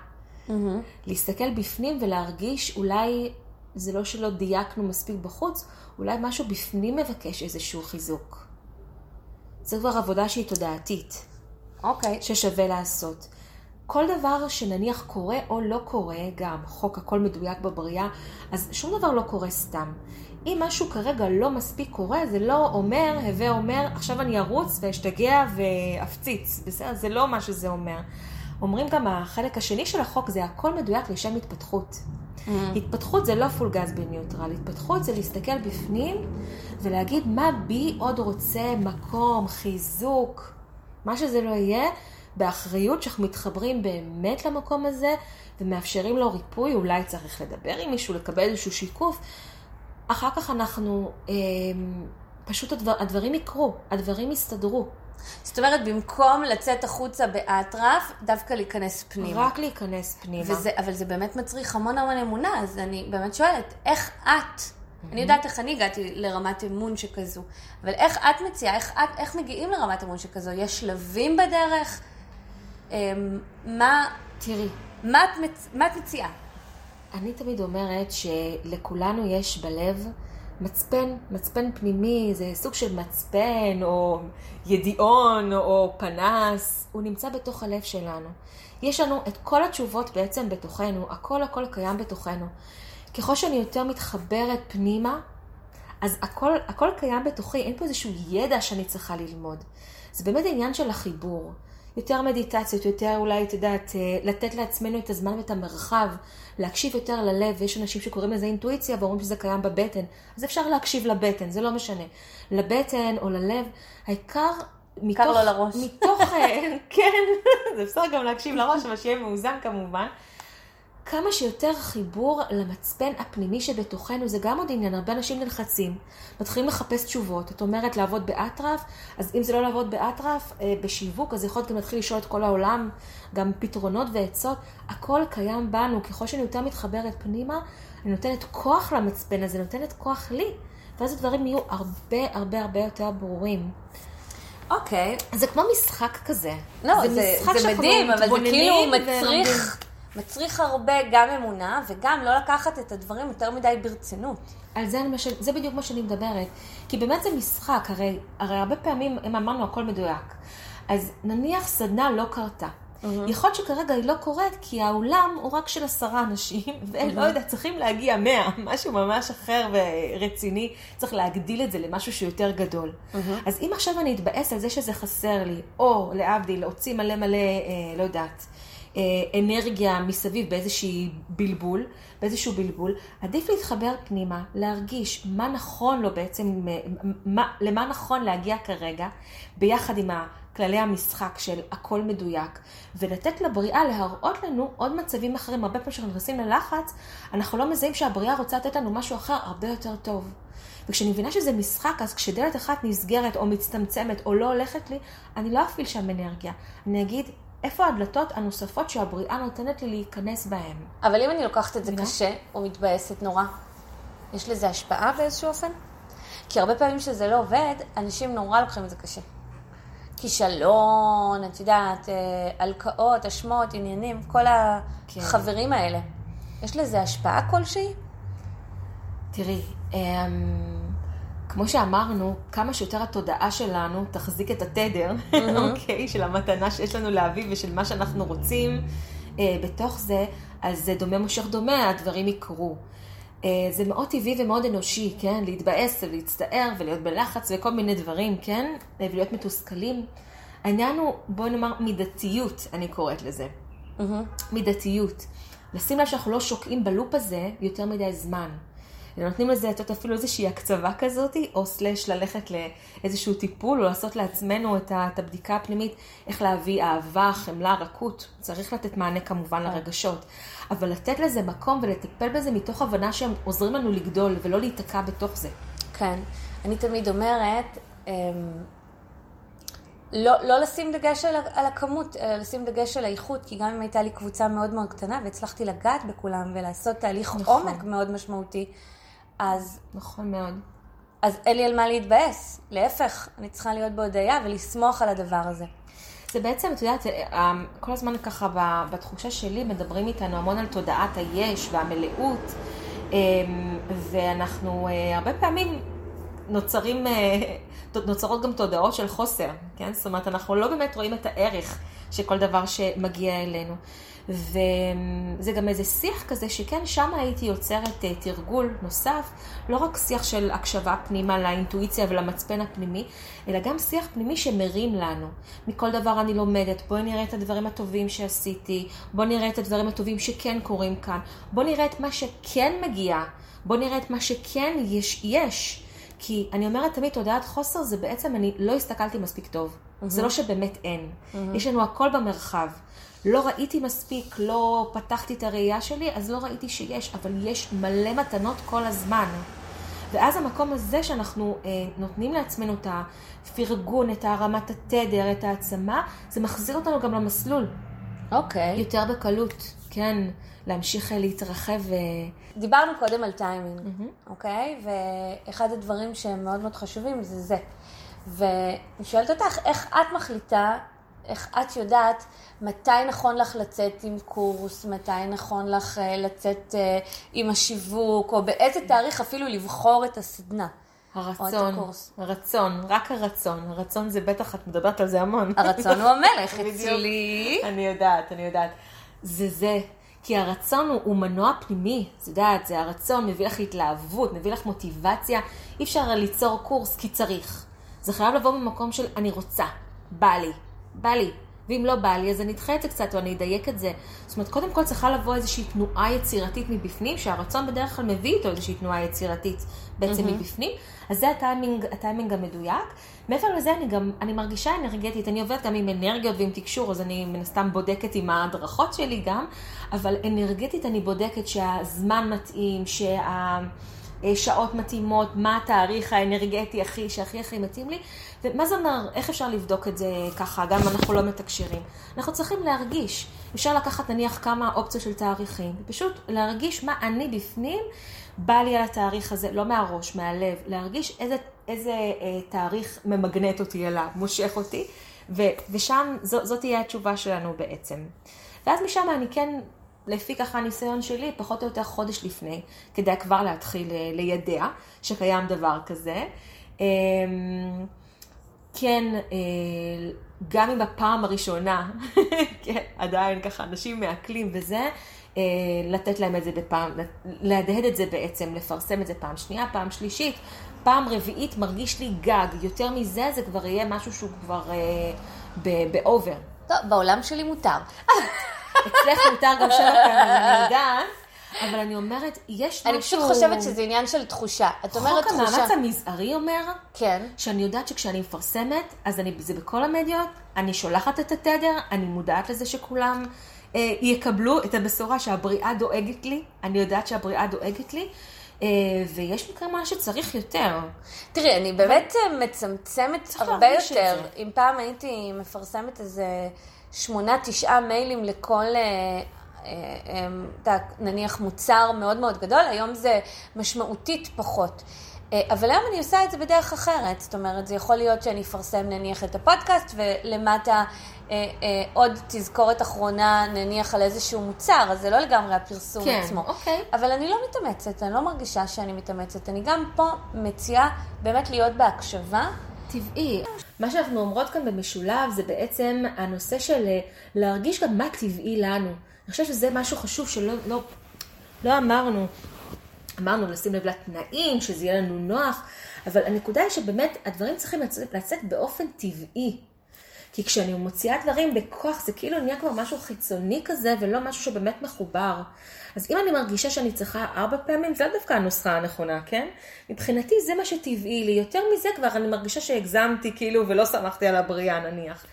להסתכל בפנים ולהרגיש אולי זה לא שלא דייקנו מספיק בחוץ, אולי משהו בפנים מבקש איזשהו חיזוק. זו כבר עבודה שהיא תודעתית, אוקיי. ששווה לעשות. כל דבר שנניח קורה או לא קורה, גם חוק הכל מדויק בבריאה, אז שום דבר לא קורה סתם. אם משהו כרגע לא מספיק קורה, זה לא אומר, הווה אומר, עכשיו אני ארוץ ואשתגע ואפציץ. בסדר? זה לא מה שזה אומר. אומרים גם החלק השני של החוק זה הכל מדויק לשם התפתחות. התפתחות זה לא פול גז בניוטרל, התפתחות זה להסתכל בפנים ולהגיד מה בי עוד רוצה מקום, חיזוק, מה שזה לא יהיה, באחריות שאנחנו מתחברים באמת למקום הזה ומאפשרים לו ריפוי, אולי צריך לדבר עם מישהו, לקבל איזשהו שיקוף. אחר כך אנחנו, אה, פשוט הדבר, הדברים יקרו, הדברים יסתדרו. זאת אומרת, במקום לצאת החוצה באטרף, דווקא להיכנס פנימה. רק להיכנס פנימה. וזה, אבל זה באמת מצריך המון המון אמונה, אז אני באמת שואלת, איך את, אני יודעת איך אני הגעתי לרמת אמון שכזו, אבל איך את מציעה, איך, את, איך מגיעים לרמת אמון שכזו? יש שלבים בדרך? אמ, מה, תראי, מה, את, מצ- מה את מציעה? אני תמיד אומרת שלכולנו יש בלב מצפן, מצפן פנימי, זה סוג של מצפן או ידיעון או פנס, הוא נמצא בתוך הלב שלנו. יש לנו את כל התשובות בעצם בתוכנו, הכל הכל קיים בתוכנו. ככל שאני יותר מתחברת פנימה, אז הכל, הכל קיים בתוכי, אין פה איזשהו ידע שאני צריכה ללמוד. זה באמת עניין של החיבור. יותר מדיטציות, יותר אולי, את יודעת, אה, לתת לעצמנו את הזמן ואת המרחב, להקשיב יותר ללב, ויש אנשים שקוראים לזה אינטואיציה ואומרים שזה קיים בבטן, אז אפשר להקשיב לבטן, זה לא משנה. לבטן או ללב, העיקר מתוך... לא לראש. מתוך, אה, כן, זה בסדר גם להקשיב לראש, אבל שיהיה מאוזן כמובן. כמה שיותר חיבור למצפן הפנימי שבתוכנו, זה גם עוד עניין, הרבה אנשים נלחצים, מתחילים לחפש תשובות. את אומרת לעבוד באטרף, אז אם זה לא לעבוד באטרף, אה, בשיווק, אז יכול להיות גם להתחיל לשאול את כל העולם, גם פתרונות ועצות, הכל קיים בנו. ככל שאני יותר מתחברת פנימה, אני נותנת כוח למצפן הזה, נותנת כוח לי, ואז הדברים יהיו הרבה הרבה הרבה יותר ברורים. אוקיי. זה כמו משחק כזה. לא, זה, זה, משחק זה מדהים, אבל זה כאילו. מצריך, מצריך הרבה גם אמונה, וגם לא לקחת את הדברים יותר מדי ברצינות. על זה, אני, מש- זה בדיוק מה שאני מדברת. כי באמת זה משחק, הרי, הרי הרבה פעמים, אם אמרנו הכל מדויק. אז נניח סדנה לא קרתה. יכול להיות שכרגע היא לא קורית, כי האולם הוא רק של עשרה אנשים, ולא יודע, צריכים להגיע מאה, משהו ממש אחר ורציני, צריך להגדיל את זה למשהו שיותר גדול. אז אם עכשיו אני אתבאס על זה שזה חסר לי, או להבדיל, להוציא מלא מלא, אה, לא יודעת, אנרגיה מסביב באיזושהי בלבול, באיזשהו בלבול, עדיף להתחבר פנימה, להרגיש מה נכון לו בעצם, אה, מה, למה נכון להגיע כרגע, ביחד עם כללי המשחק של הכל מדויק, ולתת לבריאה להראות לנו עוד מצבים אחרים. הרבה פעמים כשאנחנו נכנסים ללחץ, אנחנו לא מזהים שהבריאה רוצה לתת לנו משהו אחר הרבה יותר טוב. וכשאני מבינה שזה משחק, אז כשדלת אחת נסגרת או מצטמצמת או לא הולכת לי, אני לא אפעיל שם אנרגיה. אני אגיד, איפה הדלתות הנוספות שהבריאה נותנת לי להיכנס בהן? אבל אם אני לוקחת את זה מבינה? קשה, או מתבאסת נורא, יש לזה השפעה באיזשהו אופן? כי הרבה פעמים שזה לא עובד, אנשים נורא לוקחים את זה קשה. כישלון, את יודעת, אה, הלקאות, אשמות, עניינים, כל כן. החברים האלה. יש לזה השפעה כלשהי? תראי, אמ, כמו שאמרנו, כמה שיותר התודעה שלנו תחזיק את התדר, אוקיי, של המתנה שיש לנו להביא ושל מה שאנחנו רוצים אה, בתוך זה, אז זה דומה מושך דומה, הדברים יקרו. אה, זה מאוד טבעי ומאוד אנושי, כן? להתבאס ולהצטער ולהיות בלחץ וכל מיני דברים, כן? ולהיות מתוסכלים. העניין הוא, בואי נאמר, מידתיות, אני קוראת לזה. Mm-hmm. מידתיות. לשים לב שאנחנו לא שוקעים בלופ הזה יותר מדי זמן. ונותנים לזה, את אפילו איזושהי הקצבה כזאת, או סלש ללכת לאיזשהו טיפול, או לעשות לעצמנו את הבדיקה הפנימית, איך להביא אהבה, חמלה, רכות. צריך לתת מענה כמובן כן. לרגשות. אבל לתת לזה מקום ולטפל בזה מתוך הבנה שהם עוזרים לנו לגדול, ולא להיתקע בתוך זה. כן. אני תמיד אומרת, אמ, לא, לא לשים דגש על, על הכמות, אלא לשים דגש על האיכות, כי גם אם הייתה לי קבוצה מאוד מאוד קטנה והצלחתי לגעת בכולם ולעשות תהליך נכון. עומק מאוד משמעותי, אז... נכון מאוד. אז אין לי על מה להתבאס, להפך, אני צריכה להיות בהודיה ולסמוך על הדבר הזה. זה בעצם, את יודעת, אה, כל הזמן ככה בתחושה שלי מדברים איתנו המון על תודעת היש והמלאות, אמ, ואנחנו אה, הרבה פעמים נוצרים, אה, נוצרות גם תודעות של חוסר, כן? זאת אומרת, אנחנו לא באמת רואים את הערך של כל דבר שמגיע אלינו. וזה גם איזה שיח כזה שכן, שם הייתי יוצרת אה, תרגול נוסף, לא רק שיח של הקשבה פנימה לאינטואיציה ולמצפן הפנימי, אלא גם שיח פנימי שמרים לנו. מכל דבר אני לומדת, בואי נראה את הדברים הטובים שעשיתי, בואי נראה את הדברים הטובים שכן קורים כאן, בואי נראה את מה שכן מגיע, בואי נראה את מה שכן יש. יש. כי אני אומרת תמיד, תודעת חוסר זה בעצם, אני לא הסתכלתי מספיק טוב. Mm-hmm. זה לא שבאמת אין. Mm-hmm. יש לנו הכל במרחב. לא ראיתי מספיק, לא פתחתי את הראייה שלי, אז לא ראיתי שיש, אבל יש מלא מתנות כל הזמן. ואז המקום הזה שאנחנו אה, נותנים לעצמנו את הפרגון, את הרמת התדר, את העצמה, זה מחזיר אותנו גם למסלול. אוקיי. Okay. יותר בקלות, כן, להמשיך אה, להתרחב. ו... דיברנו קודם על טיימינג, mm-hmm. אוקיי? ואחד הדברים שהם מאוד מאוד חשובים זה זה. ואני שואלת אותך, איך את מחליטה איך את יודעת מתי נכון לך לצאת עם קורס, מתי נכון לך אה, לצאת אה, עם השיווק, או באיזה תאריך אפילו לבחור את הסדנה. הרצון, הרצון, רק הרצון. הרצון זה בטח, את מדברת על זה המון. הרצון הוא המלך אצלי. אני יודעת, אני יודעת. זה זה. כי הרצון הוא, הוא מנוע פנימי, את יודעת, זה הרצון מביא לך התלהבות, מביא לך מוטיבציה. אי אפשר ליצור קורס כי צריך. זה חייב לבוא ממקום של אני רוצה, בא לי, בא לי. ואם לא בא לי, אז אני אדחה את זה קצת, או אני אדייק את זה. זאת אומרת, קודם כל צריכה לבוא איזושהי תנועה יצירתית מבפנים, שהרצון בדרך כלל מביא איתו איזושהי תנועה יצירתית בעצם mm-hmm. מבפנים. אז זה הטיימינג, הטיימינג המדויק. מעבר לזה, אני גם, אני מרגישה אנרגטית, אני עובדת גם עם אנרגיות ועם תקשור, אז אני מן הסתם בודקת עם ההדרכות שלי גם, אבל אנרגטית אני בודקת שהזמן מתאים, שה... אה, שעות מתאימות, מה התאריך האנרגטי הכי, שהכי הכי מתאים לי, ומה זה אומר, איך אפשר לבדוק את זה ככה, גם אם אנחנו לא מתקשרים. אנחנו צריכים להרגיש, אפשר לקחת נניח כמה אופציות של תאריכים, ופשוט להרגיש מה אני בפנים, בא לי על התאריך הזה, לא מהראש, מהלב, להרגיש איזה, איזה אה, תאריך ממגנט אותי אליו, מושך אותי, ו, ושם זו, זאת תהיה התשובה שלנו בעצם. ואז משם אני כן לפי ככה הניסיון שלי, פחות או יותר חודש לפני, כדי כבר להתחיל אה, לידע שקיים דבר כזה. אמ, כן, אה, גם אם בפעם הראשונה, כן, עדיין ככה אנשים מעכלים וזה, אה, לתת להם את זה בפעם, להדהד את זה בעצם, לפרסם את זה פעם שנייה, פעם שלישית, פעם רביעית מרגיש לי גג, יותר מזה זה כבר יהיה משהו שהוא כבר באובר. טוב, בעולם שלי מותר. אצלך מותר גם שבע פעמים, אני יודעת. אבל אני אומרת, יש משהו... אני פשוט חושבת שזה עניין של תחושה. את אומרת תחושה... חוק המאמץ המזערי אומר, כן. שאני יודעת שכשאני מפרסמת, אז אני, זה בכל המדיות, אני שולחת את התדר, אני מודעת לזה שכולם אה, יקבלו את הבשורה שהבריאה דואגת לי, אני יודעת שהבריאה דואגת לי, אה, ויש מקרה מה שצריך יותר. תראי, אני באמת אבל... מצמצמת הרבה יותר. אם פעם הייתי מפרסמת איזה... שמונה, תשעה מיילים לכל, אה, אה, אה, נניח, מוצר מאוד מאוד גדול, היום זה משמעותית פחות. אבל היום אני עושה את זה בדרך אחרת, זאת אומרת, זה יכול להיות שאני אפרסם נניח את הפודקאסט ולמטה אה, אה, עוד תזכורת אחרונה נניח על איזשהו מוצר, אז זה לא לגמרי הפרסום כן, עצמו. אוקיי. אבל אני לא מתאמצת, אני לא מרגישה שאני מתאמצת, אני גם פה מציעה באמת להיות בהקשבה. טבעי. מה שאנחנו אומרות כאן במשולב זה בעצם הנושא של אה, להרגיש גם מה טבעי לנו. אני חושבת שזה משהו חשוב שלא לא, לא אמרנו. אמרנו לשים לב לתנאים, שזה יהיה לנו נוח, אבל הנקודה היא שבאמת הדברים צריכים לצאת, לצאת באופן טבעי. כי כשאני מוציאה דברים בכוח, זה כאילו נהיה כבר משהו חיצוני כזה, ולא משהו שבאמת מחובר. אז אם אני מרגישה שאני צריכה ארבע פעמים, זה לא דווקא הנוסחה הנכונה, כן? מבחינתי זה מה שטבעי לי. יותר מזה כבר אני מרגישה שהגזמתי, כאילו, ולא שמחתי על הבריאה נניח.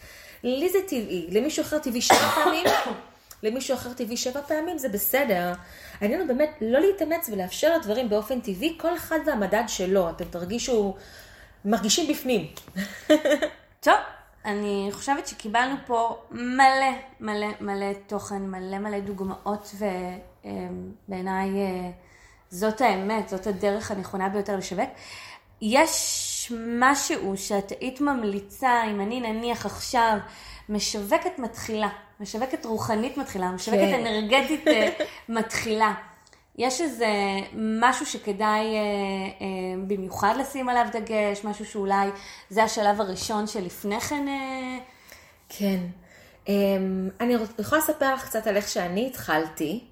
לי זה טבעי, למישהו אחר טבעי שבע פעמים, למישהו אחר טבעי שבע פעמים, זה בסדר. העניין הוא באמת לא להתאמץ ולאפשר לדברים באופן טבעי, כל אחד והמדד שלו. אתם תרגישו, מרגישים בפנים. טוב, אני חושבת שקיבלנו פה מלא מלא מלא תוכן, מלא מלא דוגמאות, ובעיניי אה, זאת האמת, זאת הדרך הנכונה ביותר לשווק. יש משהו שאת היית ממליצה, אם אני נניח עכשיו משווקת מתחילה, משווקת רוחנית מתחילה, משווקת כן. אנרגטית אה, מתחילה. יש איזה משהו שכדאי אה, אה, במיוחד לשים עליו דגש, משהו שאולי זה השלב הראשון שלפני כן... אה... כן. אה, אני יכולה לספר לך קצת על איך שאני התחלתי,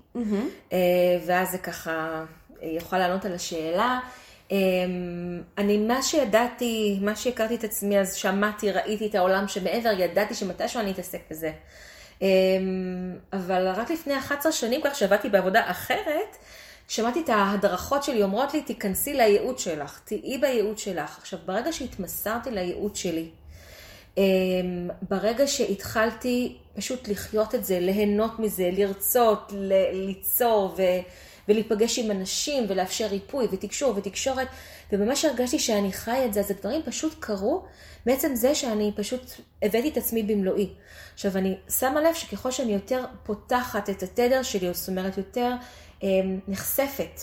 אה, ואז זה ככה יכול לענות על השאלה. אה, אני, מה שידעתי, מה שהכרתי את עצמי, אז שמעתי, ראיתי את העולם שמעבר, ידעתי שמתישהו אני אתעסק בזה. אה, אבל רק לפני 11 שנים, כך שעבדתי בעבודה אחרת, שמעתי את ההדרכות שלי אומרות לי, תיכנסי לייעוד שלך, תהיי בייעוד שלך. עכשיו, ברגע שהתמסרתי לייעוד שלי, ברגע שהתחלתי פשוט לחיות את זה, ליהנות מזה, לרצות, ליצור ו... ולהיפגש עם אנשים ולאפשר ריפוי ותקשור ותקשורת, וממש הרגשתי שאני חי את זה, אז הדברים פשוט קרו בעצם זה שאני פשוט הבאתי את עצמי במלואי. עכשיו, אני שמה לב שככל שאני יותר פותחת את התדר שלי, זאת אומרת, יותר אמ, נחשפת,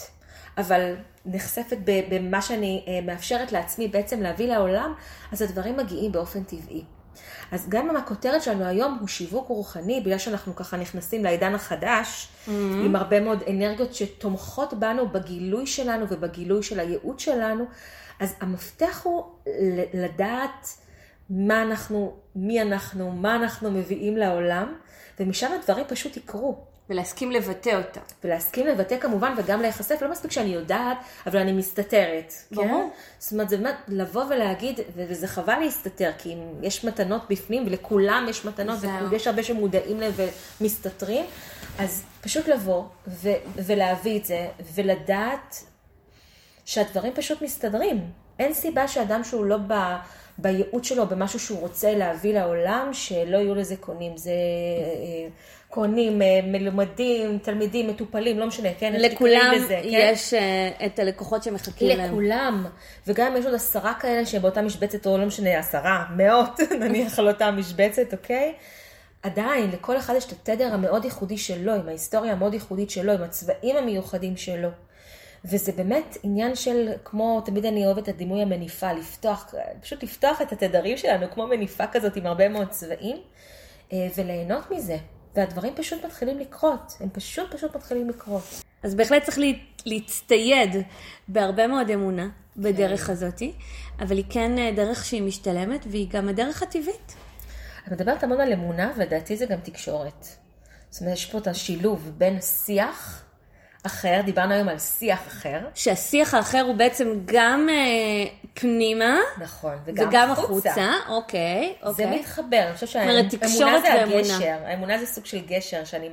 אבל נחשפת במה שאני אה, מאפשרת לעצמי בעצם להביא לעולם, אז הדברים מגיעים באופן טבעי. אז גם אם הכותרת שלנו היום הוא שיווק רוחני, בגלל שאנחנו ככה נכנסים לעידן החדש, mm-hmm. עם הרבה מאוד אנרגיות שתומכות בנו בגילוי שלנו ובגילוי של הייעוד שלנו, אז המפתח הוא לדעת מה אנחנו, מי אנחנו, מה אנחנו מביאים לעולם, ומשם הדברים פשוט יקרו. ולהסכים לבטא אותה. ולהסכים לבטא כמובן, וגם להיחשף, לא מספיק שאני יודעת, אבל אני מסתתרת. כן? ברור. כן? זאת אומרת, זה באמת לבוא ולהגיד, וזה חבל להסתתר, כי יש מתנות בפנים, ולכולם יש מתנות, ויש הרבה שמודעים להם ומסתתרים, אז פשוט לבוא ו- ולהביא את זה, ולדעת שהדברים פשוט מסתדרים. אין סיבה שאדם שהוא לא ב... בייעוד שלו, במשהו שהוא רוצה להביא לעולם, שלא יהיו לזה קונים. זה אה, קונים, אה, מלומדים, תלמידים, מטופלים, לא משנה, כן? לכולם לזה, כן? יש כן? את הלקוחות שמחכים לכולם. להם. לכולם. וגם יש עוד עשרה כאלה שבאותה משבצת, או לא משנה, עשרה, מאות, נניח על אותה משבצת, אוקיי? עדיין, לכל אחד יש את התדר המאוד ייחודי שלו, עם ההיסטוריה המאוד ייחודית שלו, עם הצבעים המיוחדים שלו. וזה באמת עניין של, כמו, תמיד אני אוהבת את הדימוי המניפה, לפתוח, פשוט לפתוח את התדרים שלנו, כמו מניפה כזאת עם הרבה מאוד צבעים, אה, וליהנות מזה. והדברים פשוט מתחילים לקרות, הם פשוט פשוט מתחילים לקרות. אז בהחלט צריך לה, להצטייד בהרבה מאוד אמונה בדרך כן. הזאתי, אבל היא כן אה, דרך שהיא משתלמת, והיא גם הדרך הטבעית. את מדברת המון על אמונה, ולדעתי זה גם תקשורת. זאת אומרת, יש פה את השילוב בין השיח אחר, דיברנו היום על שיח אחר. שהשיח האחר הוא בעצם גם אה, פנימה. נכון, וגם, וגם החוצה. החוצה. אוקיי, אוקיי. זה מתחבר, אני חושבת שהאמונה זה הגשר, האמונה זה סוג של גשר, שאני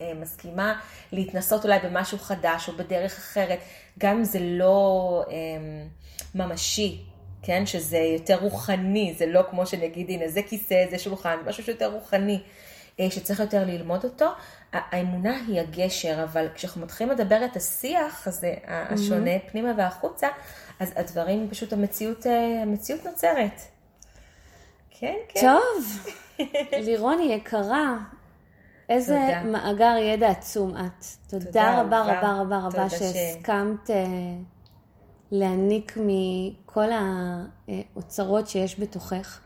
אה, מסכימה להתנסות אולי במשהו חדש או בדרך אחרת, גם אם זה לא אה, ממשי. כן, שזה יותר רוחני, זה לא כמו שנגיד, הנה, זה כיסא, זה שולחן, משהו שיותר רוחני. אה, שצריך יותר ללמוד אותו. האמונה היא הגשר, אבל כשאנחנו מתחילים לדבר את השיח הזה, השונה mm-hmm. פנימה והחוצה, אז הדברים, פשוט המציאות, אה, המציאות נוצרת. כן, כן. טוב, לירוני יקרה, איזה תודה. מאגר ידע עצום את. תודה, תודה רבה רבה רבה רבה רבה שהסכמת ש... אה, להעניק מכל האוצרות שיש בתוכך.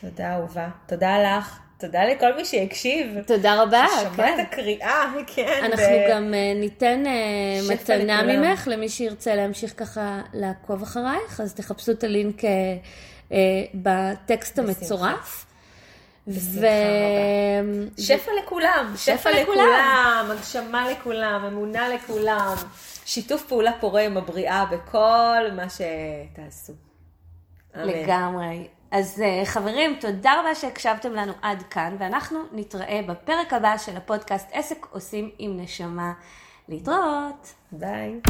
תודה אהובה. תודה לך. תודה לכל מי שהקשיב. תודה רבה. כן. את הקריאה, כן. אנחנו ב... גם uh, ניתן uh, מתנה ממך למי שירצה להמשיך ככה לעקוב אחרייך, אז תחפשו את הלינק uh, uh, בטקסט בשמחה. המצורף. ו... שפע לכולם, שפע שפע לכולם. לכולם, הגשמה לכולם, אמונה לכולם, שיתוף פעולה פורה עם הבריאה בכל מה שתעשו. אמן. לגמרי. אז אה, חברים, תודה רבה שהקשבתם לנו עד כאן, ואנחנו נתראה בפרק הבא של הפודקאסט עסק עושים עם נשמה. להתראות. ביי.